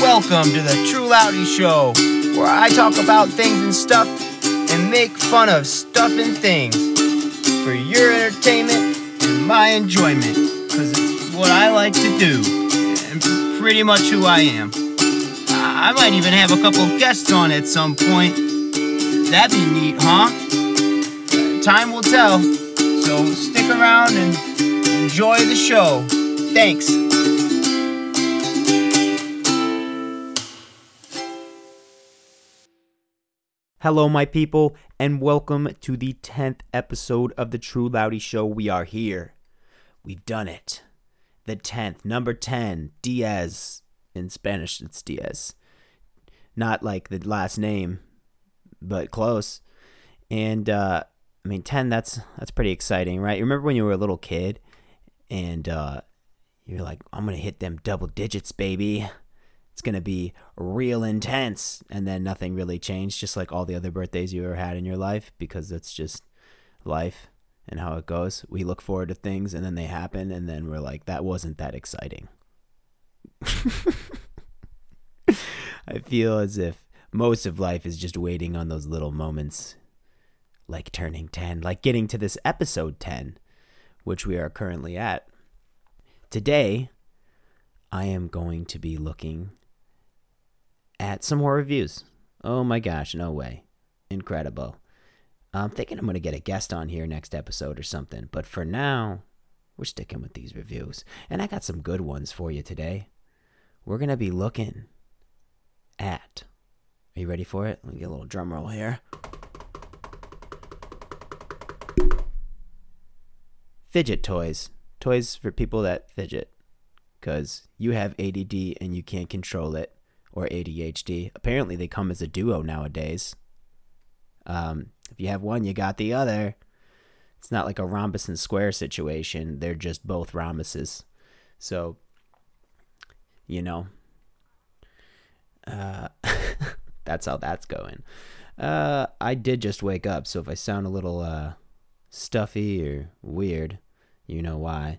Welcome to the True Loudy Show, where I talk about things and stuff and make fun of stuff and things for your entertainment and my enjoyment, because it's what I like to do and pretty much who I am. I might even have a couple guests on at some point. That'd be neat, huh? Time will tell. So stick around and enjoy the show. Thanks. Hello, my people, and welcome to the 10th episode of the True Loudy Show. We are here. We've done it. The 10th, number 10, Diaz. In Spanish, it's Diaz. Not like the last name, but close. And, uh, I mean, 10, that's, that's pretty exciting, right? You remember when you were a little kid and, uh, you're like, I'm going to hit them double digits, baby it's going to be real intense. And then nothing really changed, just like all the other birthdays you ever had in your life, because that's just life and how it goes. We look forward to things and then they happen, and then we're like, that wasn't that exciting. I feel as if most of life is just waiting on those little moments, like turning 10, like getting to this episode 10, which we are currently at. Today, I am going to be looking at some more reviews. Oh my gosh, no way. Incredible. I'm thinking I'm going to get a guest on here next episode or something, but for now, we're sticking with these reviews. And I got some good ones for you today. We're going to be looking at. Are you ready for it? Let me get a little drum roll here. Fidget toys. Toys for people that fidget. Because you have ADD and you can't control it or ADHD. Apparently, they come as a duo nowadays. Um, if you have one, you got the other. It's not like a rhombus and square situation. They're just both rhombuses. So, you know, uh, that's how that's going. Uh, I did just wake up, so if I sound a little uh, stuffy or weird, you know why.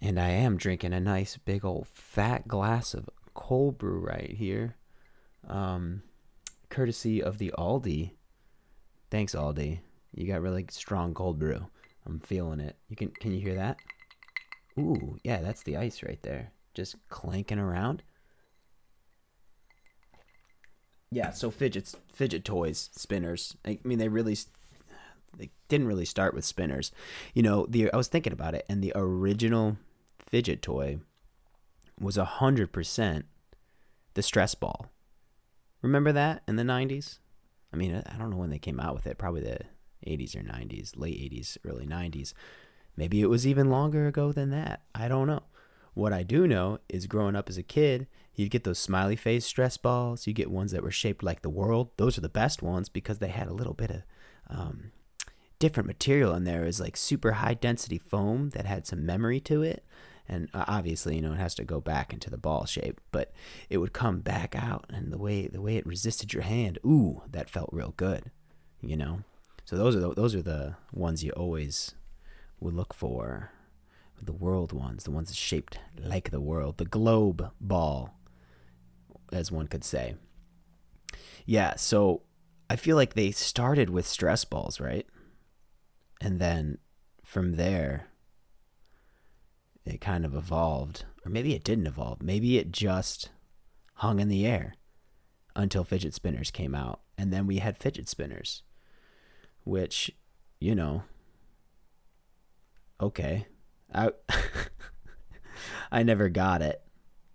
And I am drinking a nice big old fat glass of cold brew right here, um, courtesy of the Aldi. Thanks, Aldi. You got really strong cold brew. I'm feeling it. You can can you hear that? Ooh, yeah, that's the ice right there, just clanking around. Yeah, so fidgets, fidget toys, spinners. I mean, they really they didn't really start with spinners. You know, the I was thinking about it, and the original fidget toy was 100% the stress ball. Remember that in the 90s? I mean, I don't know when they came out with it, probably the 80s or 90s, late 80s, early 90s. Maybe it was even longer ago than that. I don't know. What I do know is growing up as a kid, you'd get those smiley face stress balls. You get ones that were shaped like the world. Those are the best ones because they had a little bit of um, different material in there. It was like super high density foam that had some memory to it and uh, obviously you know it has to go back into the ball shape but it would come back out and the way the way it resisted your hand ooh that felt real good you know? So those are the, those are the ones you always would look for. The world ones the ones shaped like the world the globe ball as one could say. Yeah so i feel like they started with stress balls right? And then from there it kind of evolved. Or maybe it didn't evolve. Maybe it just hung in the air until fidget spinners came out. And then we had fidget spinners, which, you know, okay. I, I never got it.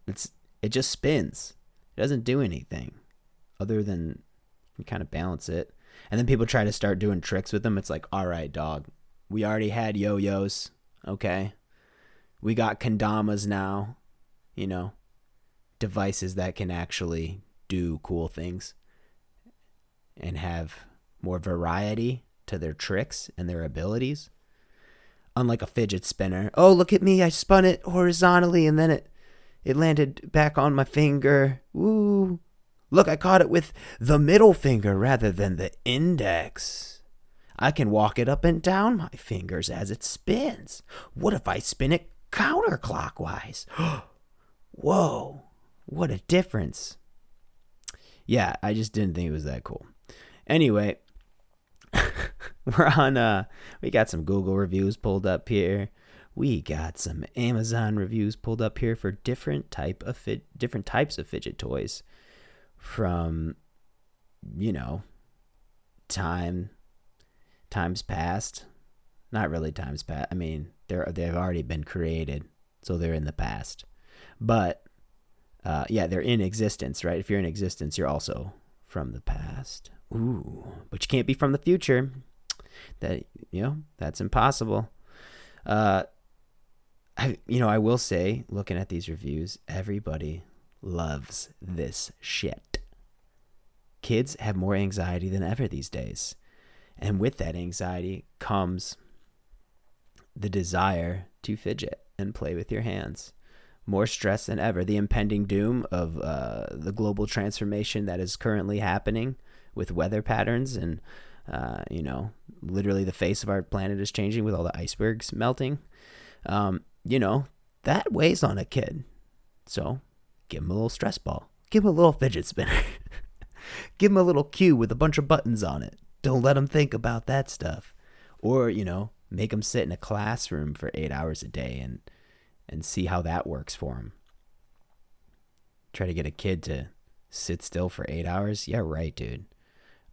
It's it just spins. It doesn't do anything other than kind of balance it. And then people try to start doing tricks with them. It's like, all right, dog, we already had yo-yos. Okay, we got kendamas now, you know, devices that can actually do cool things and have more variety to their tricks and their abilities. Unlike a fidget spinner. Oh, look at me, I spun it horizontally and then it it landed back on my finger. Woo. Look, I caught it with the middle finger rather than the index. I can walk it up and down my fingers as it spins. What if I spin it counterclockwise. Whoa. What a difference. Yeah, I just didn't think it was that cool. Anyway, we're on uh we got some Google reviews pulled up here. We got some Amazon reviews pulled up here for different type of fit different types of fidget toys from you know time times past. Not really times past. I mean, they're they've already been created, so they're in the past. But uh, yeah, they're in existence, right? If you're in existence, you're also from the past. Ooh, but you can't be from the future. That you know, that's impossible. Uh, I you know, I will say, looking at these reviews, everybody loves this shit. Kids have more anxiety than ever these days. And with that anxiety comes the desire to fidget and play with your hands. More stress than ever. The impending doom of uh, the global transformation that is currently happening with weather patterns and, uh, you know, literally the face of our planet is changing with all the icebergs melting. Um, you know, that weighs on a kid. So give him a little stress ball, give him a little fidget spinner, give him a little cue with a bunch of buttons on it. Don't let him think about that stuff. Or, you know, make them sit in a classroom for eight hours a day and and see how that works for them. Try to get a kid to sit still for eight hours? Yeah, right, dude.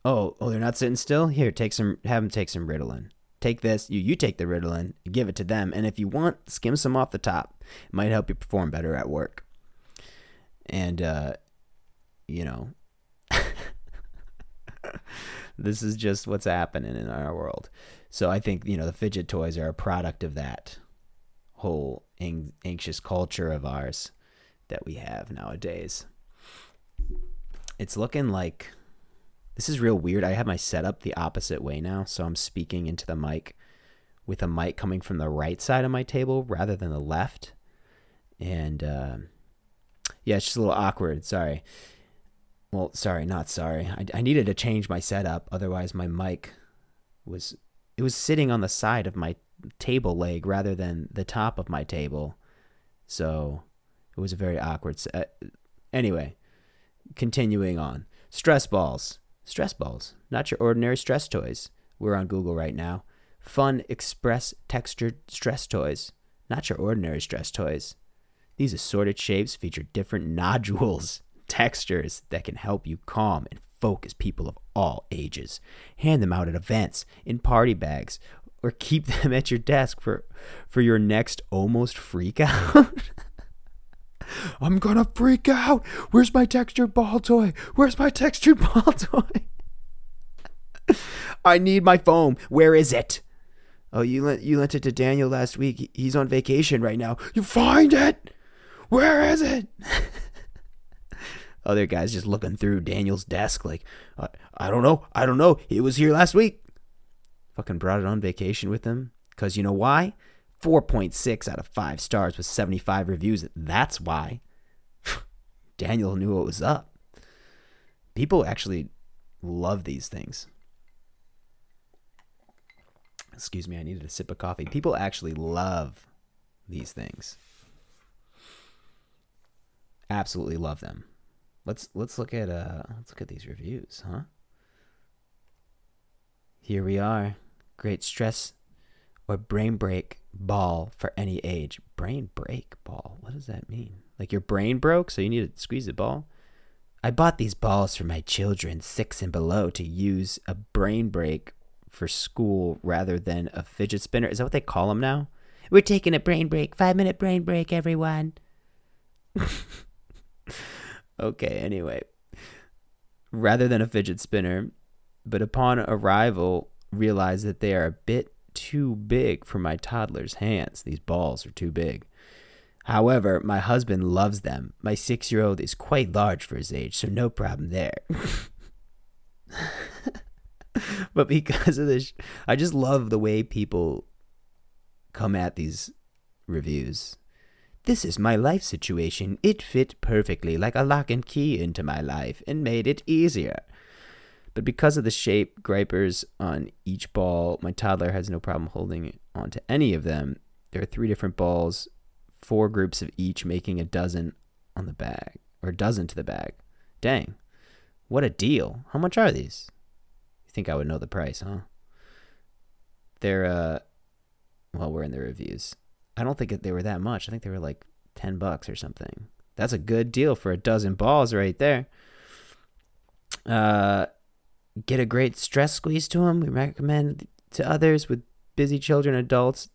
Oh, oh, they're not sitting still. Here, take some. Have them take some Ritalin. Take this. You you take the Ritalin. Give it to them, and if you want, skim some off the top. It might help you perform better at work. And uh, you know, this is just what's happening in our world. So I think you know the fidget toys are a product of that whole ang- anxious culture of ours that we have nowadays. It's looking like this is real weird. I have my setup the opposite way now, so I'm speaking into the mic with a mic coming from the right side of my table rather than the left. And uh, yeah, it's just a little awkward. Sorry. Well, sorry, not sorry. I, I needed to change my setup. Otherwise, my mic was it was sitting on the side of my table leg rather than the top of my table. So it was a very awkward. Se- uh, anyway, continuing on. Stress balls. Stress balls. Not your ordinary stress toys. We're on Google right now. Fun express textured stress toys. Not your ordinary stress toys. These assorted shapes feature different nodules, textures that can help you calm and focus people of all ages. Hand them out at events, in party bags, or keep them at your desk for for your next almost freak out. I'm gonna freak out. Where's my textured ball toy? Where's my textured ball toy? I need my foam. Where is it? Oh, you lent you lent it to Daniel last week. He's on vacation right now. You find it? Where is it? Other guys just looking through Daniel's desk like, I, I don't know. I don't know. He was here last week. Fucking brought it on vacation with him. Because you know why? 4.6 out of 5 stars with 75 reviews. That's why. Daniel knew what was up. People actually love these things. Excuse me, I needed a sip of coffee. People actually love these things. Absolutely love them. Let's let's look at uh let's look at these reviews, huh? Here we are. Great stress or brain break ball for any age. Brain break ball. What does that mean? Like your brain broke, so you need to squeeze the ball? I bought these balls for my children, six and below, to use a brain break for school rather than a fidget spinner. Is that what they call them now? We're taking a brain break. Five minute brain break, everyone. okay, anyway. Rather than a fidget spinner, but upon arrival, realize that they are a bit too big for my toddler's hands. These balls are too big. However, my husband loves them. My six year old is quite large for his age, so no problem there. but because of this, I just love the way people come at these reviews. This is my life situation. It fit perfectly like a lock and key into my life and made it easier. But because of the shape gripers on each ball, my toddler has no problem holding onto any of them. There are three different balls, four groups of each, making a dozen on the bag. or a dozen to the bag. Dang. What a deal. How much are these? You think I would know the price, huh? They're uh well, we're in the reviews. I don't think they were that much. I think they were like 10 bucks or something. That's a good deal for a dozen balls right there. Uh get a great stress squeeze to them. We recommend to others with busy children, adults,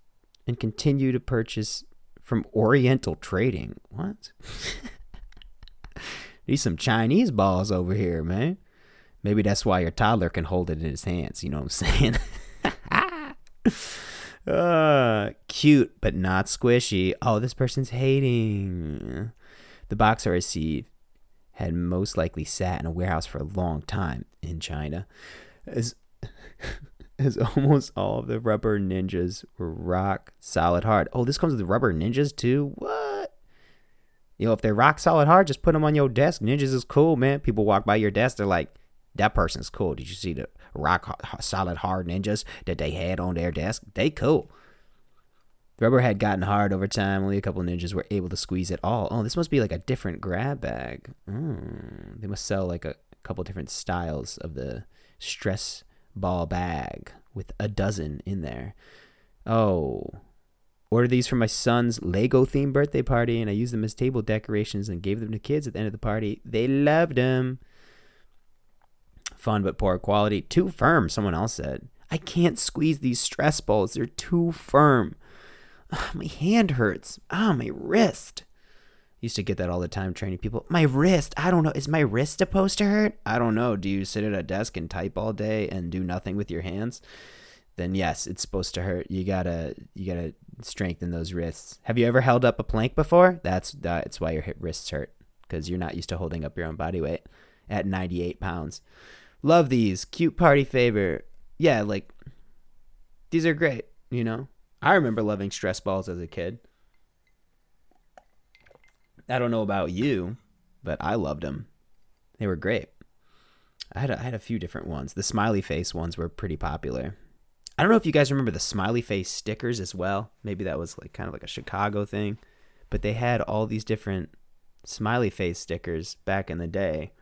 and continue to purchase from Oriental Trading. What? Need some Chinese balls over here, man. Maybe that's why your toddler can hold it in his hands. You know what I'm saying? uh, cute, but not squishy. Oh, this person's hating. The box I received had most likely sat in a warehouse for a long time in China. As, as almost all of the rubber ninjas were rock solid hard. Oh, this comes with rubber ninjas too? What? You know, if they're rock solid hard, just put them on your desk. Ninjas is cool, man. People walk by your desk, they're like, that person's cool. Did you see the rock solid hard ninjas that they had on their desk? They cool. The rubber had gotten hard over time. Only a couple ninjas were able to squeeze it all. Oh, this must be like a different grab bag. Mm, they must sell like a couple different styles of the stress ball bag with a dozen in there. Oh, ordered these for my son's Lego themed birthday party, and I used them as table decorations and gave them to kids at the end of the party. They loved them. Fun but poor quality. Too firm, someone else said. I can't squeeze these stress balls. They're too firm. Oh, my hand hurts. Ah, my wrist. Used to get that all the time training people. My wrist. I don't know. Is my wrist supposed to hurt? I don't know. Do you sit at a desk and type all day and do nothing with your hands? Then yes, it's supposed to hurt. You gotta you gotta strengthen those wrists. Have you ever held up a plank before? That's that's why your wrists hurt because you're not used to holding up your own body weight at 98 pounds. Love these. Cute party favor. Yeah, like these are great, you know? I remember loving stress balls as a kid. I don't know about you, but I loved them. They were great. I had a, I had a few different ones. The smiley face ones were pretty popular. I don't know if you guys remember the smiley face stickers as well. Maybe that was like kind of like a Chicago thing, but they had all these different smiley face stickers back in the day.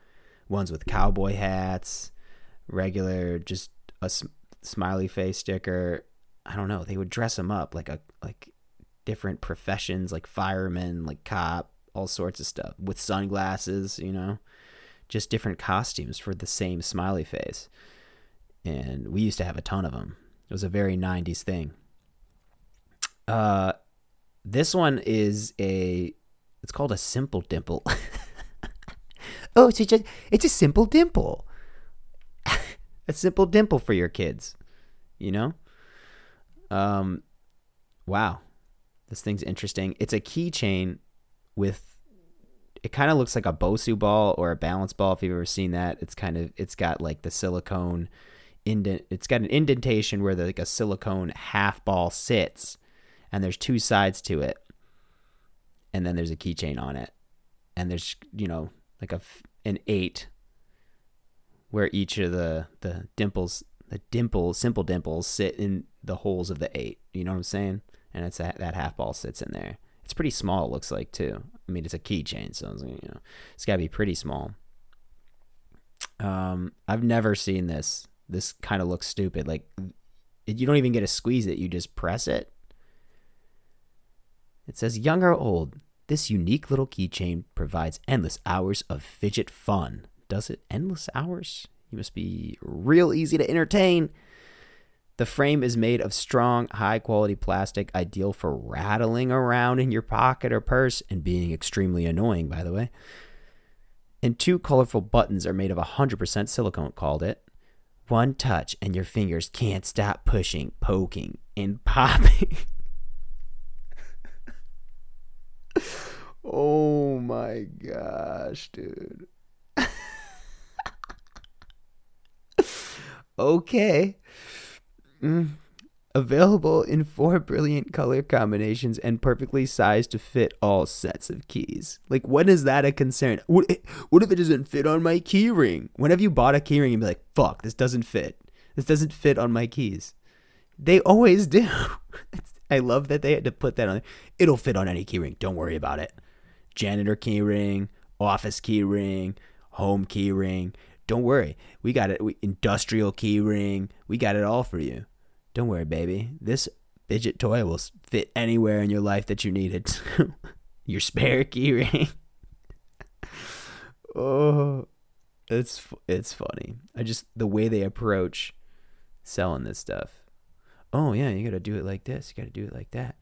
Ones with cowboy hats, regular just a sm- smiley face sticker. I don't know. They would dress them up like a like different professions, like firemen, like cop, all sorts of stuff with sunglasses, you know, just different costumes for the same smiley face. And we used to have a ton of them. It was a very 90s thing. Uh this one is a it's called a simple dimple. oh, it's just it's a simple dimple. a simple dimple for your kids, you know? Um wow. This thing's interesting. It's a keychain with it kind of looks like a Bosu ball or a balance ball if you've ever seen that. It's kind of it's got like the silicone indent it's got an indentation where the, like a silicone half ball sits and there's two sides to it. And then there's a keychain on it. And there's, you know, like a an 8 where each of the the dimples the dimples simple dimples sit in the holes of the 8. You know what I'm saying? And it's that that half ball sits in there. It's pretty small, it looks like too. I mean, it's a keychain, so you know, it's got to be pretty small. Um, I've never seen this. This kind of looks stupid. Like, you don't even get to squeeze it; you just press it. It says, "Young or old, this unique little keychain provides endless hours of fidget fun." Does it? Endless hours? You must be real easy to entertain. The frame is made of strong, high quality plastic, ideal for rattling around in your pocket or purse and being extremely annoying, by the way. And two colorful buttons are made of 100% silicone, called it. One touch and your fingers can't stop pushing, poking, and popping. Oh my gosh, dude. okay. Mm. Available in four brilliant color combinations and perfectly sized to fit all sets of keys. Like, when is that a concern? What, what if it doesn't fit on my keyring? When have you bought a keyring and be like, fuck, this doesn't fit? This doesn't fit on my keys. They always do. I love that they had to put that on. It'll fit on any keyring. Don't worry about it. Janitor keyring, office key ring, home key ring. Don't worry, we got it. We, industrial key ring, we got it all for you. Don't worry, baby. This fidget toy will fit anywhere in your life that you need it. your spare key ring. oh, it's it's funny. I just the way they approach selling this stuff. Oh yeah, you got to do it like this. You got to do it like that.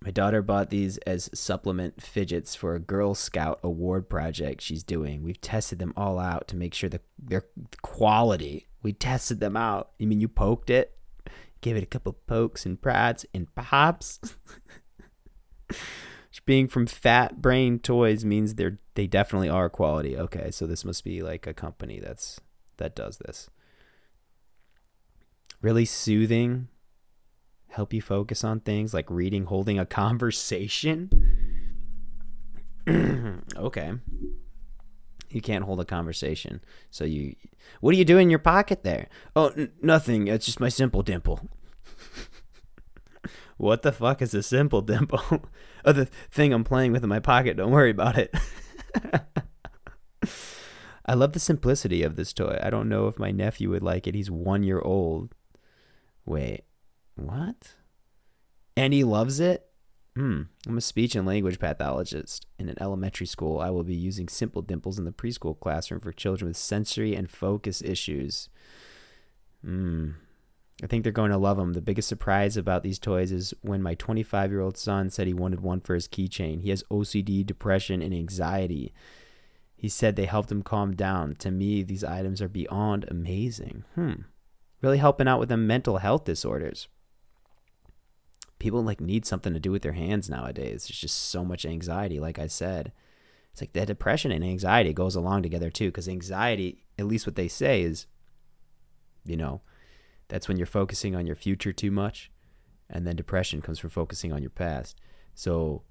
My daughter bought these as supplement fidgets for a Girl Scout award project she's doing. We've tested them all out to make sure that they're quality. We tested them out. You mean you poked it? Gave it a couple pokes and prods and pops. Being from Fat Brain Toys means they're they definitely are quality. Okay, so this must be like a company that's that does this. Really soothing help you focus on things like reading, holding a conversation. okay. You can't hold a conversation. So you What do you do in your pocket there? Oh, n- nothing. It's just my simple dimple. what the fuck is a simple dimple? oh, the thing I'm playing with in my pocket. Don't worry about it. I love the simplicity of this toy. I don't know if my nephew would like it. He's one year old. Wait, what? And he loves it? Hmm. I'm a speech and language pathologist in an elementary school. I will be using simple dimples in the preschool classroom for children with sensory and focus issues. Hmm. I think they're going to love them. The biggest surprise about these toys is when my 25 year old son said he wanted one for his keychain. He has OCD, depression, and anxiety. He said they helped him calm down. To me, these items are beyond amazing. Hmm. Really helping out with the mental health disorders people like need something to do with their hands nowadays. There's just so much anxiety, like I said. It's like the depression and anxiety goes along together too, because anxiety, at least what they say is, you know, that's when you're focusing on your future too much, and then depression comes from focusing on your past. So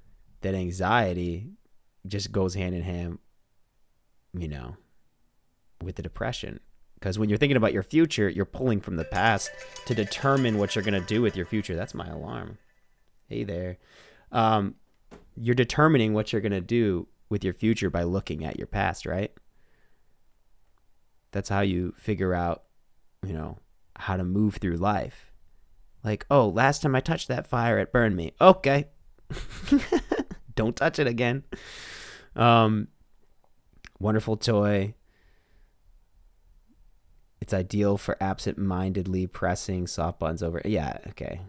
that anxiety just goes hand in hand, you know, with the depression. Because when you're thinking about your future, you're pulling from the past to determine what you're going to do with your future. That's my alarm. Hey there. Um, you're determining what you're going to do with your future by looking at your past, right? That's how you figure out, you know, how to move through life. Like, oh, last time I touched that fire, it burned me. Okay. Don't touch it again. Um, wonderful toy. It's ideal for absent-mindedly pressing soft buttons over. Yeah, okay.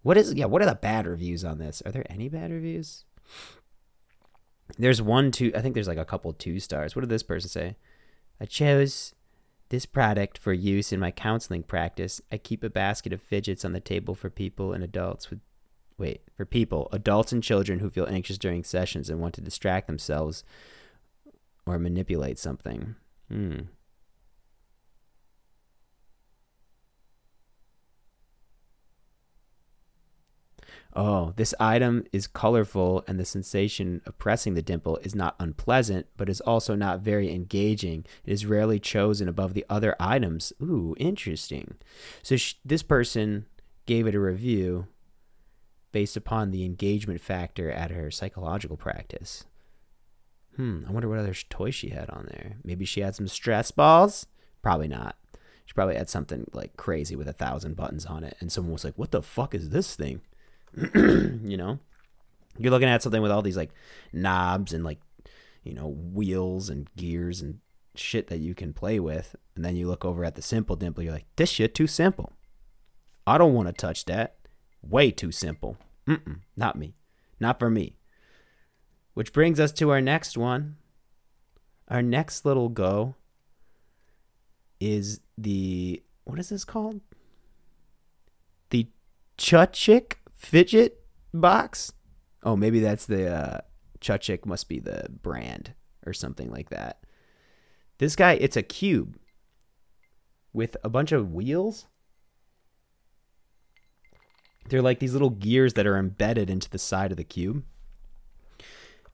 What is yeah, what are the bad reviews on this? Are there any bad reviews? There's one two I think there's like a couple two stars. What did this person say? I chose this product for use in my counseling practice. I keep a basket of fidgets on the table for people and adults with wait, for people, adults and children who feel anxious during sessions and want to distract themselves or manipulate something. Hmm. Oh, this item is colorful and the sensation of pressing the dimple is not unpleasant, but is also not very engaging. It is rarely chosen above the other items. Ooh, interesting. So sh- this person gave it a review based upon the engagement factor at her psychological practice. Hmm, I wonder what other toys she had on there. Maybe she had some stress balls? Probably not. She probably had something like crazy with a thousand buttons on it, and someone was like, "What the fuck is this thing?" you know, you're looking at something with all these like knobs and like, you know, wheels and gears and shit that you can play with. And then you look over at the simple dimple, you're like, this shit too simple. I don't want to touch that. Way too simple. Mm-mm, not me. Not for me. Which brings us to our next one. Our next little go is the what is this called? The Chutchik fidget box. Oh, maybe that's the uh, Chutchik must be the brand or something like that. This guy, it's a cube with a bunch of wheels. They're like these little gears that are embedded into the side of the cube.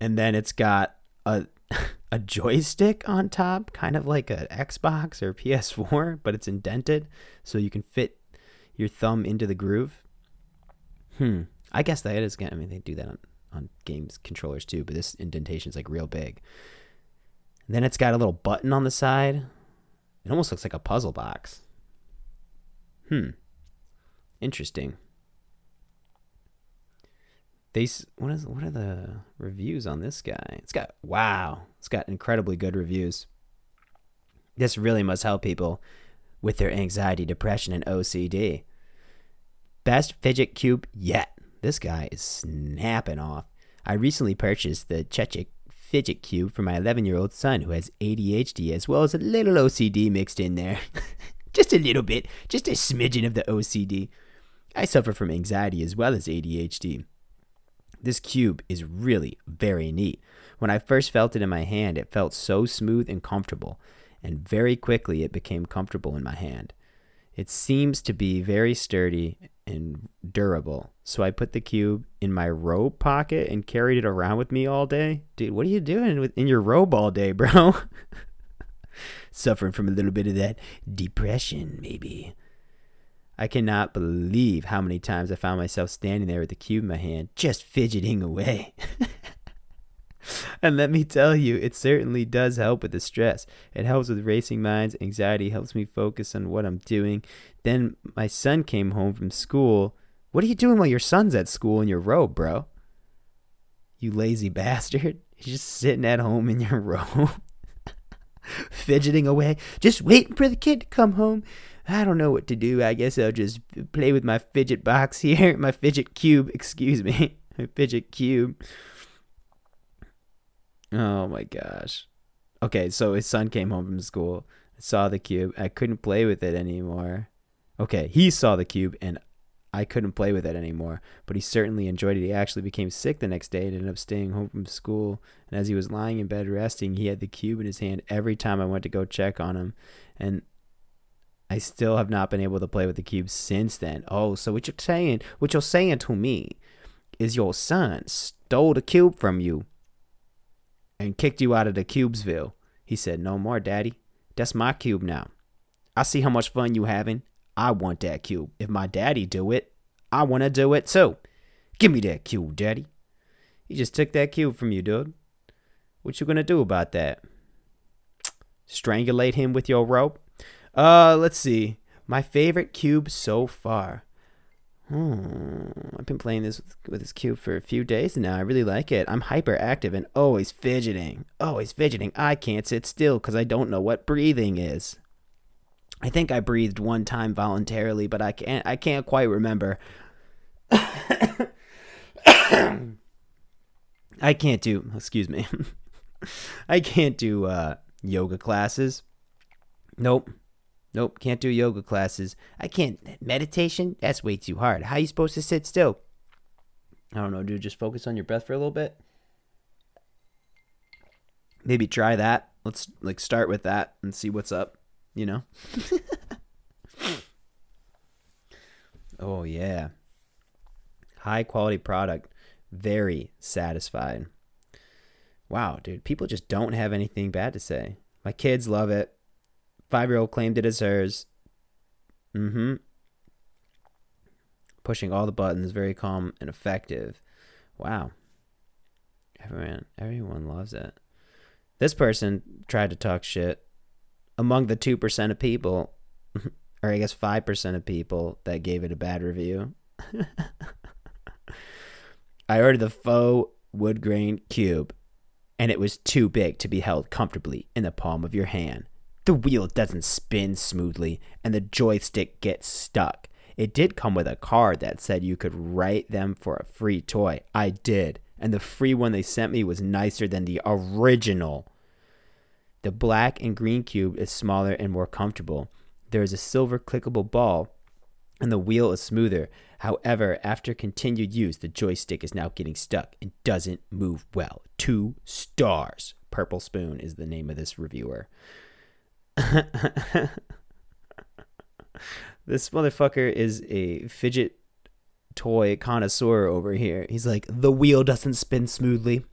And then it's got a a joystick on top, kind of like an Xbox or PS4, but it's indented so you can fit your thumb into the groove. Hmm. I guess that is. I mean, they do that on, on games controllers too, but this indentation is like real big. And then it's got a little button on the side. It almost looks like a puzzle box. Hmm. Interesting. They what is what are the reviews on this guy? It's got wow, it's got incredibly good reviews. This really must help people with their anxiety, depression, and OCD. Best fidget cube yet. This guy is snapping off. I recently purchased the Chechik fidget cube for my 11 year old son who has ADHD as well as a little OCD mixed in there. just a little bit, just a smidgen of the OCD. I suffer from anxiety as well as ADHD. This cube is really very neat. When I first felt it in my hand, it felt so smooth and comfortable, and very quickly it became comfortable in my hand. It seems to be very sturdy and durable, so I put the cube in my robe pocket and carried it around with me all day. Dude, what are you doing with, in your robe all day, bro? Suffering from a little bit of that depression, maybe. I cannot believe how many times I found myself standing there with the cube in my hand, just fidgeting away. and let me tell you, it certainly does help with the stress. It helps with racing minds, anxiety, helps me focus on what I'm doing. Then my son came home from school. What are you doing while your son's at school in your robe, bro? You lazy bastard. You're just sitting at home in your robe, fidgeting away, just waiting for the kid to come home. I don't know what to do. I guess I'll just play with my fidget box here, my fidget cube, excuse me, my fidget cube. Oh my gosh. Okay, so his son came home from school, saw the cube. I couldn't play with it anymore. Okay, he saw the cube and I couldn't play with it anymore, but he certainly enjoyed it. He actually became sick the next day and ended up staying home from school. And as he was lying in bed resting, he had the cube in his hand every time I went to go check on him. And I still have not been able to play with the cube since then. Oh, so what you're saying, what you're saying to me is your son stole the cube from you and kicked you out of the Cubesville. He said, No more, Daddy. That's my cube now. I see how much fun you having. I want that cube. If my daddy do it, I want to do it too. Give me that cube, Daddy. He just took that cube from you, dude. What you gonna do about that? Strangulate him with your rope? Uh, let's see. My favorite cube so far. Hmm. I've been playing this with, with this cube for a few days now. I really like it. I'm hyperactive and always fidgeting. Always fidgeting. I can't sit still because I don't know what breathing is. I think I breathed one time voluntarily, but I can't. I can't quite remember. I can't do. Excuse me. I can't do uh, yoga classes. Nope. Nope, can't do yoga classes. I can't meditation. That's way too hard. How are you supposed to sit still? I don't know, dude. Just focus on your breath for a little bit. Maybe try that. Let's like start with that and see what's up. You know. oh yeah. High quality product. Very satisfied. Wow, dude. People just don't have anything bad to say. My kids love it. Five year old claimed it as hers. Mm hmm. Pushing all the buttons, very calm and effective. Wow. Everyone, everyone loves it. This person tried to talk shit among the 2% of people, or I guess 5% of people that gave it a bad review. I ordered the faux wood grain cube, and it was too big to be held comfortably in the palm of your hand. The wheel doesn't spin smoothly and the joystick gets stuck. It did come with a card that said you could write them for a free toy. I did. And the free one they sent me was nicer than the original. The black and green cube is smaller and more comfortable. There is a silver clickable ball and the wheel is smoother. However, after continued use, the joystick is now getting stuck and doesn't move well. Two stars. Purple Spoon is the name of this reviewer. this motherfucker is a fidget toy connoisseur over here. He's like, the wheel doesn't spin smoothly.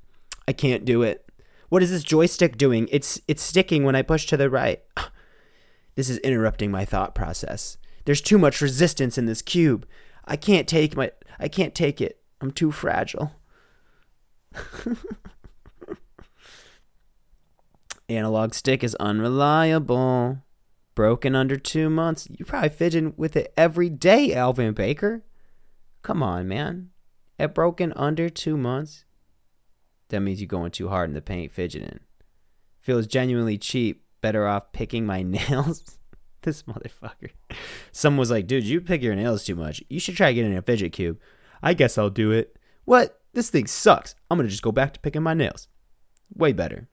I can't do it. What is this joystick doing? It's it's sticking when I push to the right. This is interrupting my thought process. There's too much resistance in this cube. I can't take my I can't take it. I'm too fragile. Analog stick is unreliable. Broken under two months. You probably fidgeting with it every day, Alvin Baker. Come on, man. It broken under two months. That means you're going too hard in the paint fidgeting. Feels genuinely cheap. Better off picking my nails. this motherfucker. Someone was like, dude, you pick your nails too much. You should try getting a fidget cube. I guess I'll do it. What? This thing sucks. I'm going to just go back to picking my nails. Way better.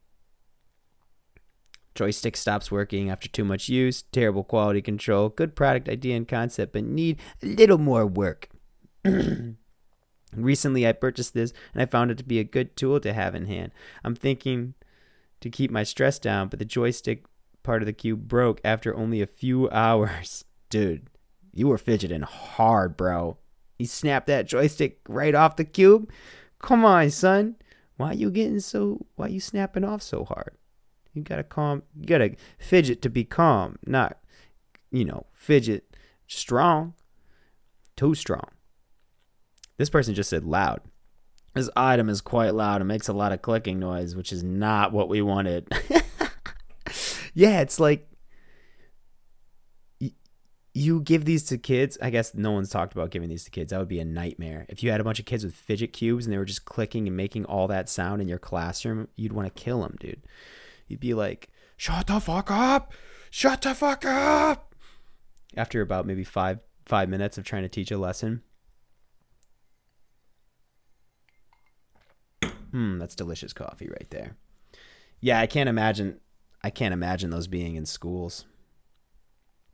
Joystick stops working after too much use, terrible quality control, good product idea and concept, but need a little more work. Recently, I purchased this and I found it to be a good tool to have in hand. I'm thinking to keep my stress down, but the joystick part of the cube broke after only a few hours. Dude, you were fidgeting hard, bro. You snapped that joystick right off the cube? Come on, son. Why you getting so why you snapping off so hard? You gotta calm. You gotta fidget to be calm, not, you know, fidget strong. Too strong. This person just said loud. This item is quite loud and makes a lot of clicking noise, which is not what we wanted. yeah, it's like you give these to kids. I guess no one's talked about giving these to kids. That would be a nightmare. If you had a bunch of kids with fidget cubes and they were just clicking and making all that sound in your classroom, you'd want to kill them, dude you'd be like, "Shut the fuck up! Shut the fuck up!" After about maybe five five minutes of trying to teach a lesson. Hmm, that's delicious coffee right there. Yeah, I can't imagine. I can't imagine those being in schools.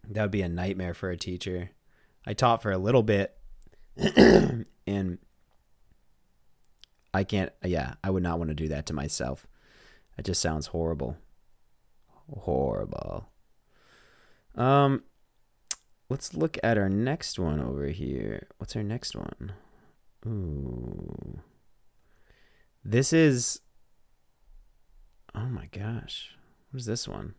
That would be a nightmare for a teacher. I taught for a little bit, and I can't. Yeah, I would not want to do that to myself. It just sounds horrible. Horrible. Um let's look at our next one over here. What's our next one? Ooh. This is Oh my gosh. What is this one?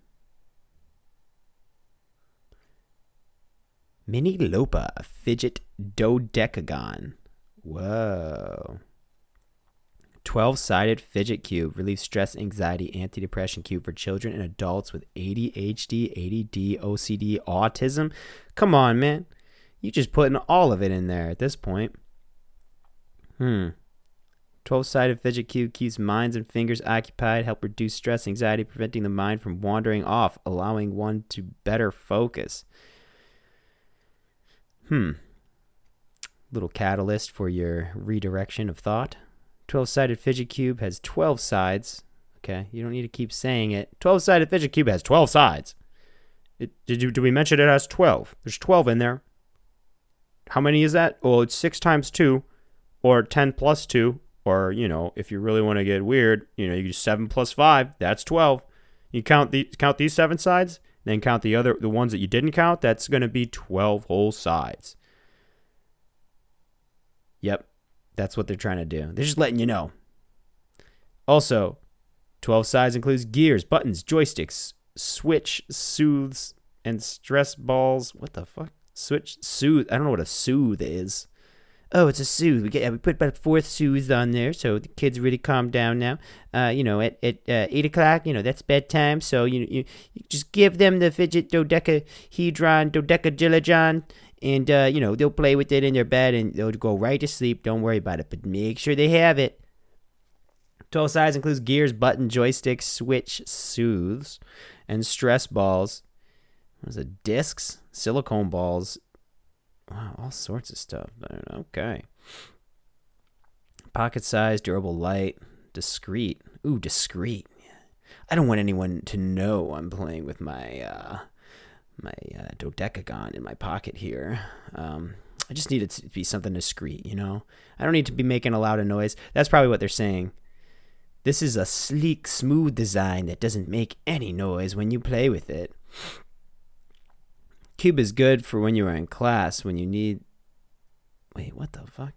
Mini Lopa Fidget Dodecagon. Whoa. 12 sided fidget cube relieves stress, anxiety, anti-depression cube for children and adults with ADHD, ADD, OCD, autism. Come on, man. You just putting all of it in there at this point. Hmm. 12 sided fidget cube keeps minds and fingers occupied, help reduce stress, anxiety, preventing the mind from wandering off, allowing one to better focus. Hmm. Little catalyst for your redirection of thought. 12 sided fidget cube has 12 sides. Okay, you don't need to keep saying it. 12 sided fidget cube has 12 sides. It, did, you, did we mention it has 12? There's 12 in there. How many is that? Well, it's 6 times 2, or 10 plus 2, or, you know, if you really want to get weird, you know, you do 7 plus 5, that's 12. You count, the, count these 7 sides, then count the other the ones that you didn't count, that's going to be 12 whole sides. Yep, that's what they're trying to do. They're just letting you know. Also, 12 sides includes gears, buttons, joysticks, switch, soothes, and stress balls. What the fuck? Switch, soothe. I don't know what a soothe is. Oh, it's a soothe. We get we put about fourth soothes on there, so the kids really calm down now. Uh, you know, at at uh, eight o'clock, you know that's bedtime. So you, you you just give them the fidget dodecahedron, dodecagilligon, and uh, you know they'll play with it in their bed and they'll go right to sleep. Don't worry about it, but make sure they have it. 12 size includes gears, button, joystick, switch, soothes, and stress balls. What is it? Discs, silicone balls. Wow, all sorts of stuff. Okay. Pocket size, durable, light, discreet. Ooh, discreet. I don't want anyone to know I'm playing with my uh, my uh, dodecagon in my pocket here. Um, I just need it to be something discreet, you know? I don't need to be making a loud noise. That's probably what they're saying. This is a sleek, smooth design that doesn't make any noise when you play with it. Cube is good for when you are in class, when you need. Wait, what the fuck?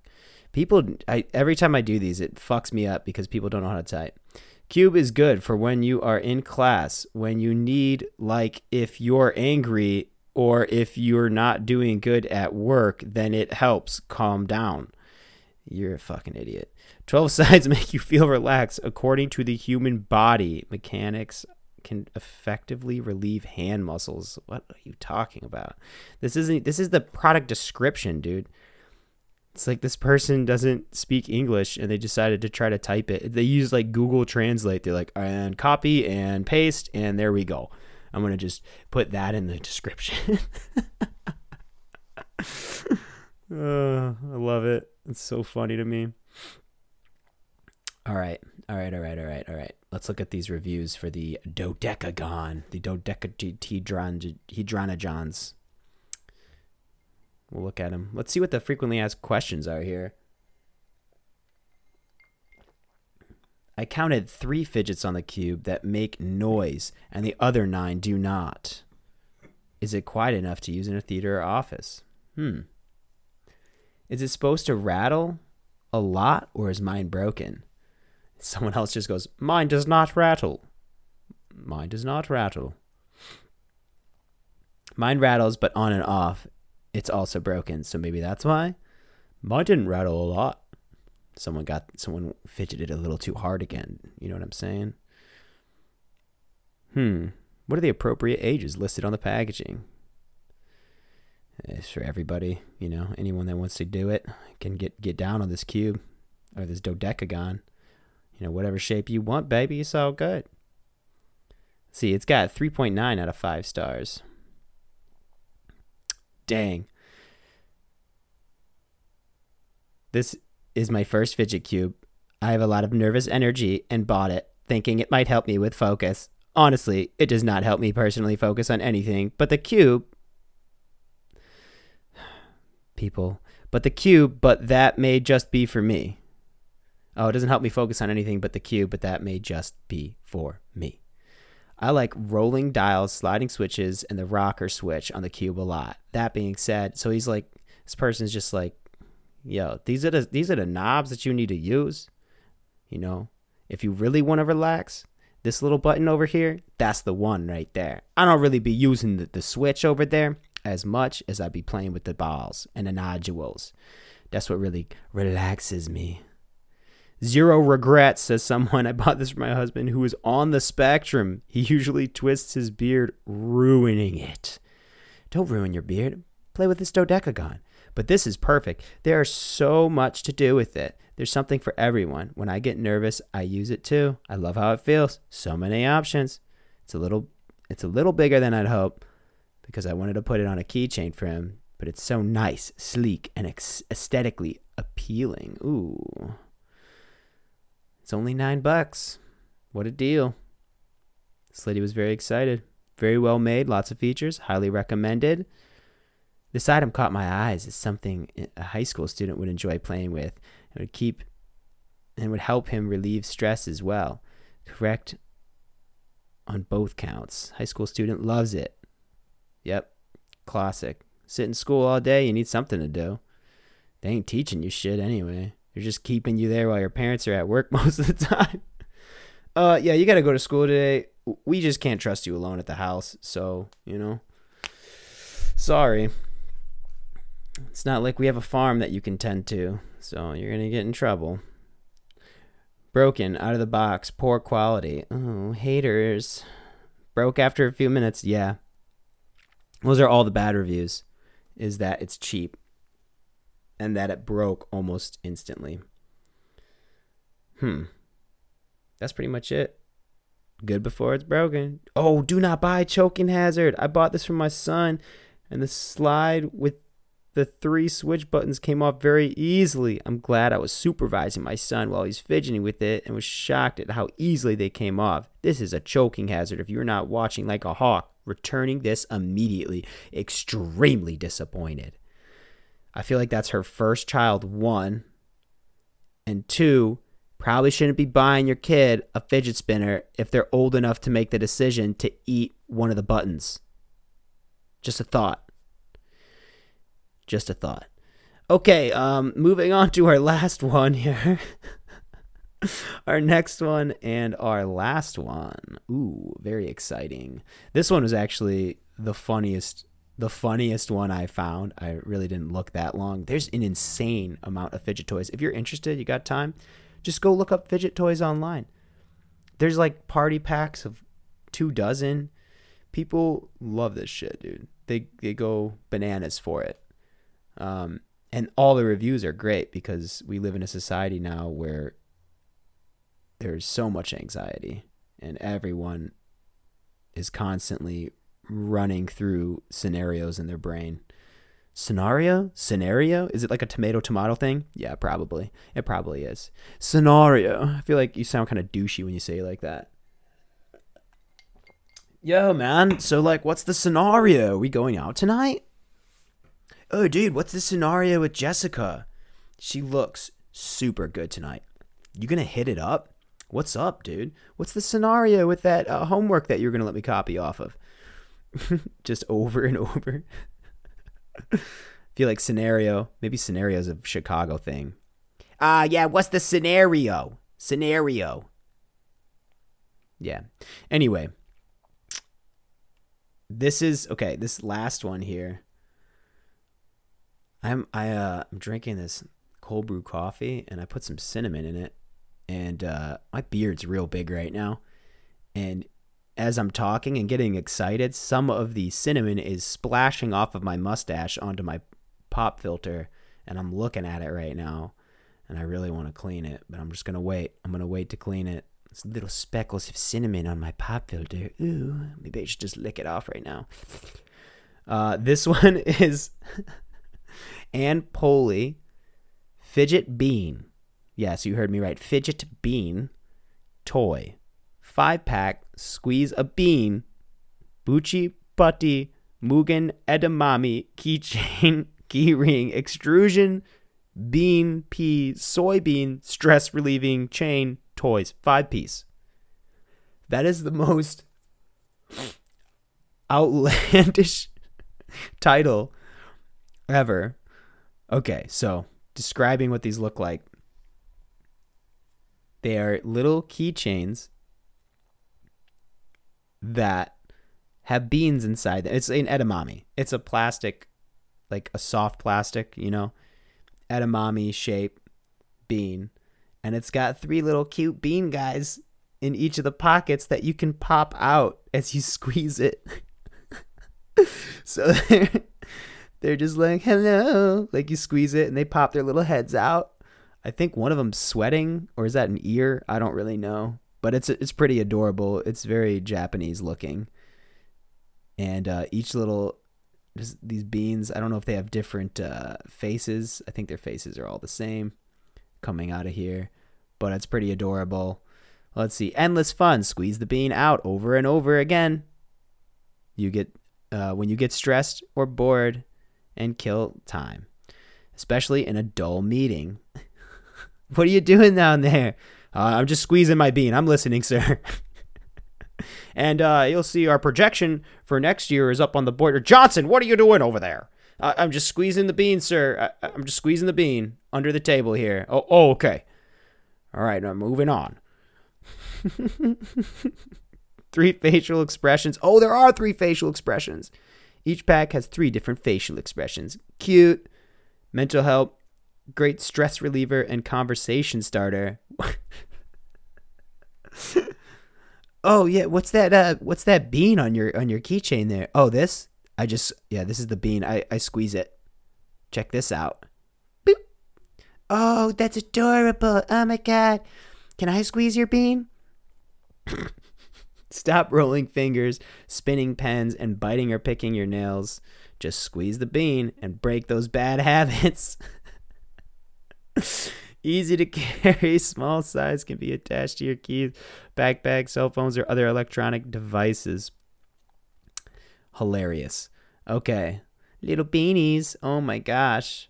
People, I every time I do these, it fucks me up because people don't know how to type. Cube is good for when you are in class, when you need, like, if you're angry or if you're not doing good at work, then it helps calm down. You're a fucking idiot. 12 sides make you feel relaxed according to the human body. Mechanics can effectively relieve hand muscles. What are you talking about? This isn't this is the product description, dude. It's like this person doesn't speak English and they decided to try to type it. They use like Google Translate. They're like, and copy and paste, and there we go. I'm to just put that in the description. uh, I love it. It's so funny to me. All right, all right, all right, all right, all right. Let's look at these reviews for the dodecagon, the dodecahedronagons. We'll look at them. Let's see what the frequently asked questions are here. I counted three fidgets on the cube that make noise, and the other nine do not. Is it quiet enough to use in a theater or office? Hmm. Is it supposed to rattle a lot, or is mine broken? Someone else just goes, Mine does not rattle. Mine does not rattle. Mine rattles, but on and off. It's also broken, so maybe that's why. Mine didn't rattle a lot. Someone got someone fidgeted a little too hard again. You know what I'm saying? Hmm. What are the appropriate ages listed on the packaging? It's for everybody, you know, anyone that wants to do it can get get down on this cube or this dodecagon. You know, whatever shape you want, baby, it's all good. See, it's got 3.9 out of 5 stars. Dang. This is my first fidget cube. I have a lot of nervous energy and bought it, thinking it might help me with focus. Honestly, it does not help me personally focus on anything, but the cube. People. But the cube, but that may just be for me. Oh, it doesn't help me focus on anything but the cube, but that may just be for me. I like rolling dials, sliding switches, and the rocker switch on the cube a lot. That being said, so he's like, this person's just like, yo, these are the these are the knobs that you need to use. You know, if you really want to relax, this little button over here, that's the one right there. I don't really be using the, the switch over there as much as I be playing with the balls and the nodules. That's what really relaxes me. Zero regrets, says someone. I bought this for my husband who is on the spectrum. He usually twists his beard, ruining it. Don't ruin your beard. Play with this dodecagon. But this is perfect. There's so much to do with it. There's something for everyone. When I get nervous, I use it too. I love how it feels. So many options. It's a little it's a little bigger than I'd hope because I wanted to put it on a keychain for him, but it's so nice, sleek, and ex- aesthetically appealing. Ooh. It's only nine bucks. What a deal. This lady was very excited. Very well made, lots of features, highly recommended. This item caught my eyes as something a high school student would enjoy playing with and would keep and would help him relieve stress as well. Correct on both counts. High school student loves it. Yep, classic. Sit in school all day, you need something to do. They ain't teaching you shit anyway. They're just keeping you there while your parents are at work most of the time. Uh, yeah, you got to go to school today. We just can't trust you alone at the house. So, you know, sorry. It's not like we have a farm that you can tend to. So you're going to get in trouble. Broken, out of the box, poor quality. Oh, haters. Broke after a few minutes. Yeah. Those are all the bad reviews. Is that it's cheap and that it broke almost instantly. Hmm. That's pretty much it. Good before it's broken. Oh, do not buy choking hazard. I bought this for my son, and the slide with the three switch buttons came off very easily. I'm glad I was supervising my son while he's fidgeting with it and was shocked at how easily they came off. This is a choking hazard if you're not watching like a hawk. Returning this immediately. Extremely disappointed. I feel like that's her first child, one. And two, probably shouldn't be buying your kid a fidget spinner if they're old enough to make the decision to eat one of the buttons. Just a thought. Just a thought. Okay, um, moving on to our last one here. our next one and our last one. Ooh, very exciting. This one was actually the funniest the funniest one I found, I really didn't look that long. There's an insane amount of fidget toys. If you're interested, you got time, just go look up fidget toys online. There's like party packs of two dozen. People love this shit, dude. They they go bananas for it. Um, and all the reviews are great because we live in a society now where there's so much anxiety and everyone is constantly running through scenarios in their brain. Scenario? Scenario? Is it like a tomato tomato thing? Yeah, probably. It probably is. Scenario. I feel like you sound kind of douchey when you say it like that. Yo, man. So, like, what's the scenario? Are we going out tonight? Oh, dude, what's the scenario with Jessica? She looks super good tonight. You gonna hit it up? What's up, dude? What's the scenario with that uh, homework that you're gonna let me copy off of? Just over and over. feel like scenario, maybe scenarios of Chicago thing. Ah, uh, yeah, what's the scenario? Scenario. Yeah. Anyway, this is okay, this last one here. I'm I uh I'm drinking this cold brew coffee and I put some cinnamon in it and uh my beard's real big right now. And as I'm talking and getting excited, some of the cinnamon is splashing off of my mustache onto my pop filter, and I'm looking at it right now, and I really want to clean it, but I'm just gonna wait. I'm gonna wait to clean it. It's little speckles of cinnamon on my pop filter. Ooh, maybe I should just lick it off right now. Uh, this one is Ann Poley Fidget Bean. Yes, you heard me right. Fidget Bean toy five pack, squeeze a bean, Bucci Putty, Mugen Edamame, keychain, keyring, extrusion, bean, pea, soybean, stress relieving chain, toys, five piece. That is the most outlandish title ever. Okay, so describing what these look like. They are little keychains that have beans inside them. It's an edamame. It's a plastic, like a soft plastic, you know, edamame shape bean. And it's got three little cute bean guys in each of the pockets that you can pop out as you squeeze it. so they're, they're just like, hello. Like you squeeze it and they pop their little heads out. I think one of them's sweating, or is that an ear? I don't really know but it's it's pretty adorable. It's very Japanese looking, and uh, each little these beans. I don't know if they have different uh, faces. I think their faces are all the same coming out of here, but it's pretty adorable. Let's see, endless fun. Squeeze the bean out over and over again. You get uh, when you get stressed or bored, and kill time, especially in a dull meeting. what are you doing down there? Uh, I'm just squeezing my bean. I'm listening, sir. and uh, you'll see our projection for next year is up on the board. Johnson, what are you doing over there? Uh, I'm just squeezing the bean, sir. I- am just squeezing the bean under the table here. Oh, oh okay. All right, I'm moving on. three facial expressions. Oh, there are three facial expressions. Each pack has three different facial expressions cute, mental health, great stress reliever, and conversation starter. oh yeah, what's that? Uh, what's that bean on your on your keychain there? Oh, this. I just yeah, this is the bean. I I squeeze it. Check this out. Boop. Oh, that's adorable. Oh my god. Can I squeeze your bean? Stop rolling fingers, spinning pens, and biting or picking your nails. Just squeeze the bean and break those bad habits. Easy to carry, small size can be attached to your keys, backpack, cell phones, or other electronic devices. Hilarious. Okay. Little beanies. Oh my gosh.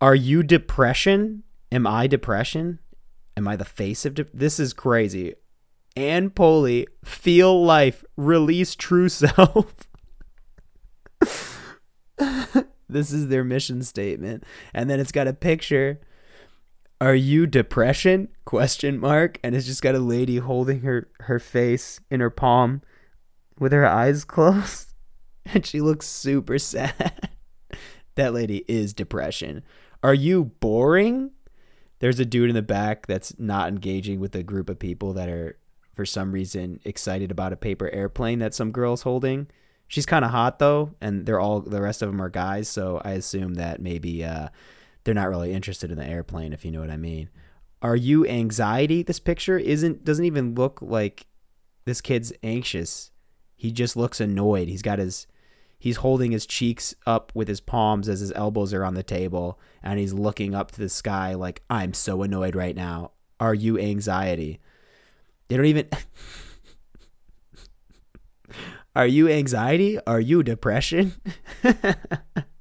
Are you depression? Am I depression? Am I the face of de- this? Is crazy. Ann Poley, feel life, release true self. this is their mission statement, and then it's got a picture are you depression question mark and it's just got a lady holding her her face in her palm with her eyes closed and she looks super sad. that lady is depression. Are you boring? There's a dude in the back that's not engaging with a group of people that are, for some reason, excited about a paper airplane that some girl's holding. She's kind of hot though, and they're all the rest of them are guys, so I assume that maybe uh, they're not really interested in the airplane, if you know what I mean. Are you anxiety? This picture isn't doesn't even look like this kid's anxious. He just looks annoyed. He's got his he's holding his cheeks up with his palms as his elbows are on the table and he's looking up to the sky like I'm so annoyed right now. Are you anxiety? They don't even Are you anxiety? Are you depression?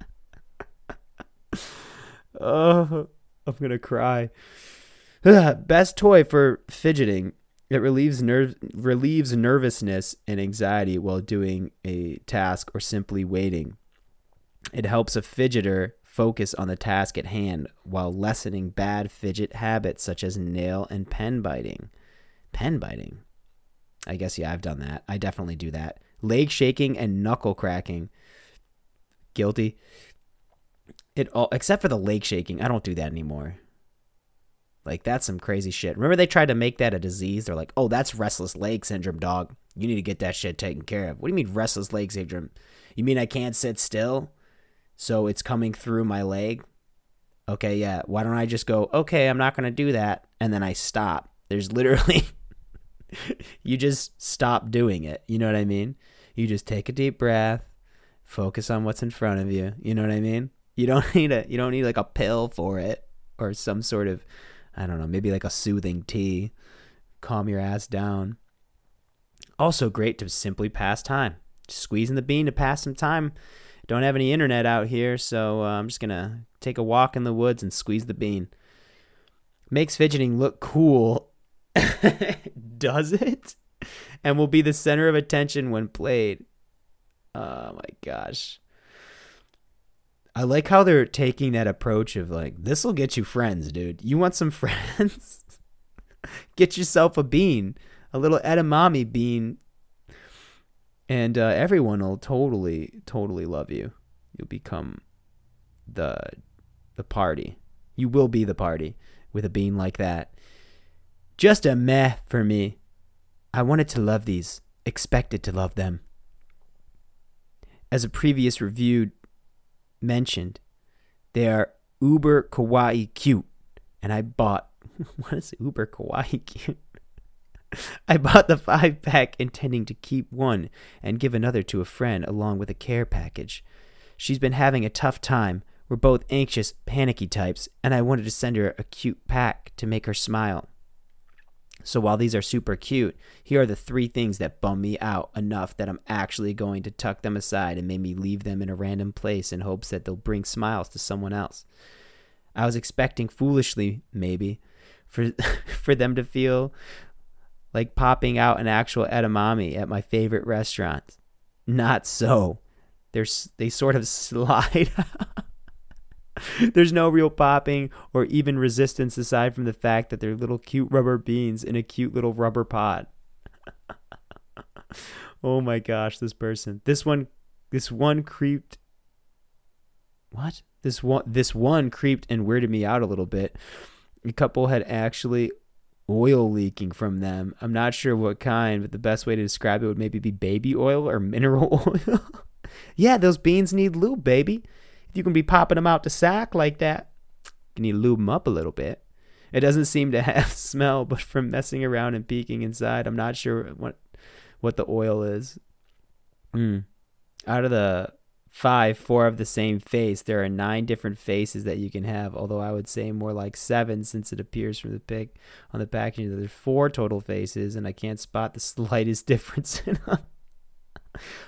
oh, I'm to cry. Best toy for fidgeting. It relieves nerve relieves nervousness and anxiety while doing a task or simply waiting. It helps a fidgeter focus on the task at hand while lessening bad fidget habits such as nail and pen biting. Pen biting. I guess yeah, I've done that. I definitely do that. Leg shaking and knuckle cracking. Guilty. It all except for the leg shaking. I don't do that anymore. Like that's some crazy shit. Remember they tried to make that a disease? They're like, "Oh, that's restless leg syndrome, dog. You need to get that shit taken care of." What do you mean restless leg syndrome? You mean I can't sit still? So it's coming through my leg? Okay, yeah. Why don't I just go, "Okay, I'm not going to do that." And then I stop. There's literally you just stop doing it. You know what I mean? You just take a deep breath, focus on what's in front of you. You know what I mean? You don't need a you don't need like a pill for it or some sort of I don't know, maybe like a soothing tea, calm your ass down. Also great to simply pass time. squeezing the bean to pass some time. Don't have any internet out here, so uh, I'm just gonna take a walk in the woods and squeeze the bean. Makes fidgeting look cool. Does it? And will be the center of attention when played. Oh my gosh. I like how they're taking that approach of like, this will get you friends, dude. You want some friends? get yourself a bean, a little edamame bean, and uh, everyone will totally, totally love you. You'll become the the party. You will be the party with a bean like that. Just a meh for me. I wanted to love these, expected to love them. As a previous review mentioned, they are uber kawaii cute. And I bought, what is uber kawaii cute? I bought the five pack intending to keep one and give another to a friend along with a care package. She's been having a tough time. We're both anxious, panicky types, and I wanted to send her a cute pack to make her smile. So while these are super cute, here are the three things that bum me out enough that I'm actually going to tuck them aside and maybe leave them in a random place in hopes that they'll bring smiles to someone else. I was expecting foolishly, maybe, for for them to feel like popping out an actual edamame at my favorite restaurant. Not so. They're, they sort of slide There's no real popping or even resistance aside from the fact that they're little cute rubber beans in a cute little rubber pot. oh my gosh, this person. This one this one creeped What? This one this one creeped and weirded me out a little bit. A couple had actually oil leaking from them. I'm not sure what kind, but the best way to describe it would maybe be baby oil or mineral oil. yeah, those beans need lube, baby you can be popping them out the sack like that, can you lube them up a little bit. It doesn't seem to have smell, but from messing around and peeking inside, I'm not sure what what the oil is. Mm. Out of the five, four of the same face. There are nine different faces that you can have, although I would say more like seven since it appears from the pic on the packaging that there's four total faces, and I can't spot the slightest difference in them.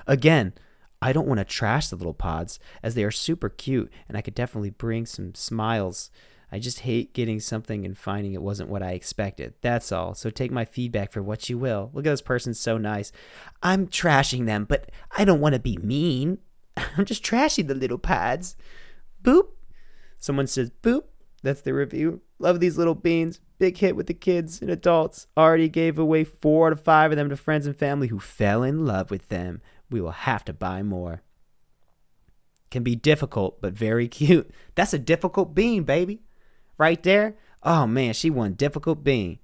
Again, I don't want to trash the little pods as they are super cute and I could definitely bring some smiles. I just hate getting something and finding it wasn't what I expected. That's all. So take my feedback for what you will. Look at this person so nice. I'm trashing them, but I don't want to be mean. I'm just trashing the little pods. Boop. Someone says boop. That's the review. Love these little beans. Big hit with the kids and adults. Already gave away four out of five of them to friends and family who fell in love with them we will have to buy more. can be difficult but very cute. That's a difficult bean, baby. Right there. Oh man, she one difficult bean.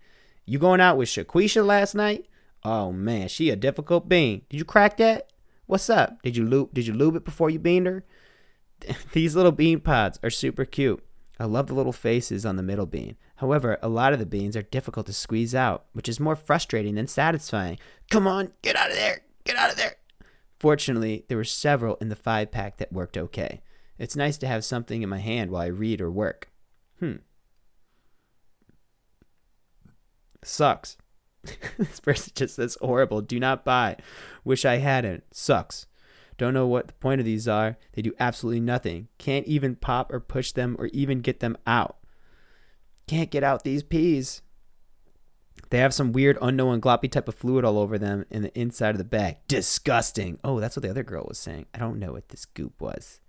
You going out with Shaquisha last night? Oh man, she a difficult bean. Did you crack that? What's up? Did you loop? did you lube it before you beaned her? These little bean pods are super cute. I love the little faces on the middle bean. However, a lot of the beans are difficult to squeeze out, which is more frustrating than satisfying. Come on, get out of there! Get out of there! Fortunately, there were several in the five pack that worked okay. It's nice to have something in my hand while I read or work. Hmm. Sucks. this person just says horrible. Do not buy. Wish I hadn't. Sucks. Don't know what the point of these are. They do absolutely nothing. Can't even pop or push them or even get them out. Can't get out these peas. They have some weird unknown gloppy type of fluid all over them in the inside of the bag. Disgusting. Oh, that's what the other girl was saying. I don't know what this goop was.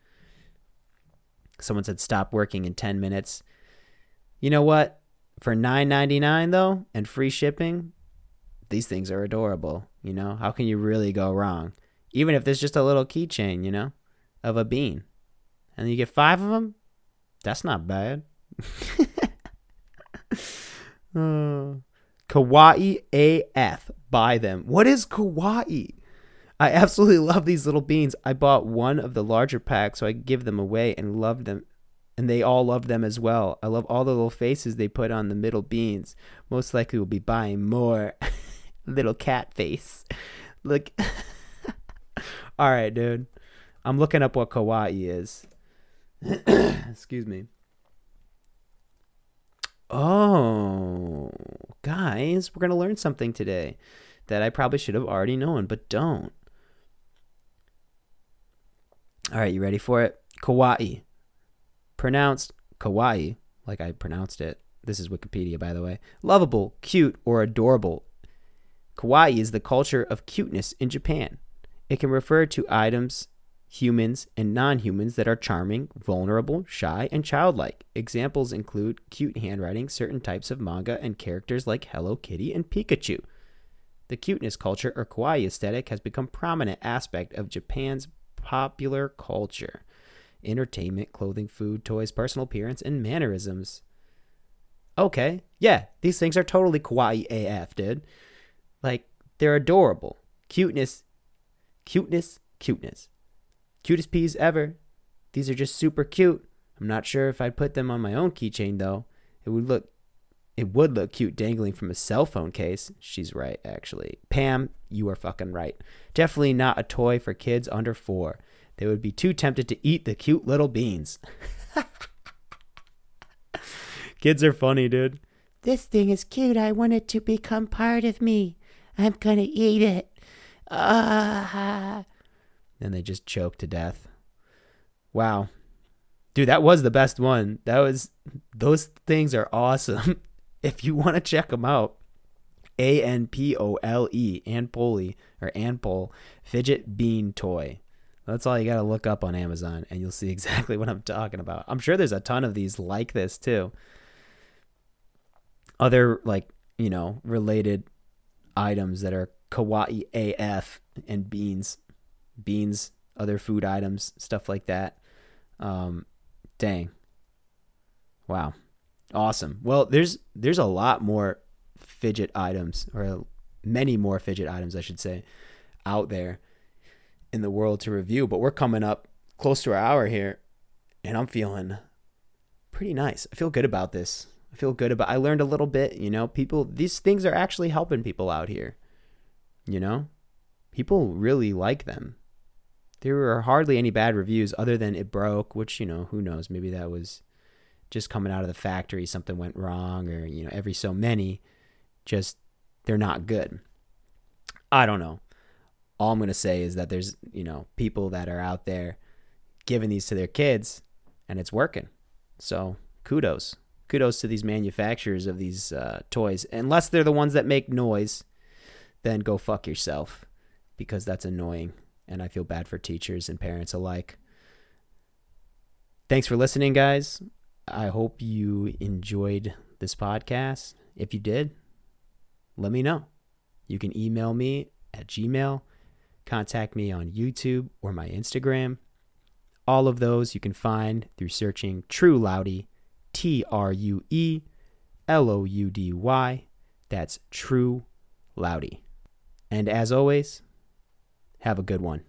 Someone said stop working in 10 minutes. You know what? For $9.99 though and free shipping, these things are adorable, you know? How can you really go wrong? Even if there's just a little keychain, you know, of a bean. And you get 5 of them? That's not bad. oh. Kawaii AF. Buy them. What is kawaii? I absolutely love these little beans. I bought one of the larger packs so I give them away and loved them. And they all loved them as well. I love all the little faces they put on the middle beans. Most likely will be buying more. little cat face. Look. all right, dude. I'm looking up what kawaii is. Excuse me. Oh, guys, we're going to learn something today that I probably should have already known, but don't. All right, you ready for it? Kawaii. Pronounced kawaii, like I pronounced it. This is Wikipedia, by the way. Lovable, cute, or adorable. Kawaii is the culture of cuteness in Japan. It can refer to items humans, and non humans that are charming, vulnerable, shy, and childlike. Examples include cute handwriting, certain types of manga, and characters like Hello Kitty and Pikachu. The cuteness culture or kawaii aesthetic has become prominent aspect of Japan's popular culture. Entertainment, clothing, food, toys, personal appearance, and mannerisms. Okay, yeah, these things are totally kawaii AF, dude. Like, they're adorable. Cuteness, cuteness, cuteness. Cutest peas ever. These are just super cute. I'm not sure if I'd put them on my own keychain though. It would look it would look cute dangling from a cell phone case. She's right, actually. Pam, you are fucking right. Definitely not a toy for kids under four. They would be too tempted to eat the cute little beans. kids are funny, dude. This thing is cute. I want it to become part of me. I'm gonna eat it. Ah. Uh, and they just choke to death. Wow. Dude, that was the best one. That was those things are awesome. if you want to check them out, A N P O L E, Anpole or Anpole fidget bean toy. That's all you got to look up on Amazon and you'll see exactly what I'm talking about. I'm sure there's a ton of these like this too. Other like, you know, related items that are kawaii AF and beans beans, other food items, stuff like that. Um, dang. Wow. Awesome. Well, there's there's a lot more fidget items or many more fidget items I should say out there in the world to review, but we're coming up close to our hour here and I'm feeling pretty nice. I feel good about this. I feel good about I learned a little bit, you know, people these things are actually helping people out here. You know? People really like them there were hardly any bad reviews other than it broke, which, you know, who knows? Maybe that was just coming out of the factory, something went wrong, or, you know, every so many just they're not good. I don't know. All I'm going to say is that there's, you know, people that are out there giving these to their kids and it's working. So kudos. Kudos to these manufacturers of these uh, toys. Unless they're the ones that make noise, then go fuck yourself because that's annoying and I feel bad for teachers and parents alike. Thanks for listening, guys. I hope you enjoyed this podcast. If you did, let me know. You can email me at Gmail, contact me on YouTube or my Instagram. All of those you can find through searching True Loudy, T R U E L O U D Y. That's True Loudy. And as always, have a good one.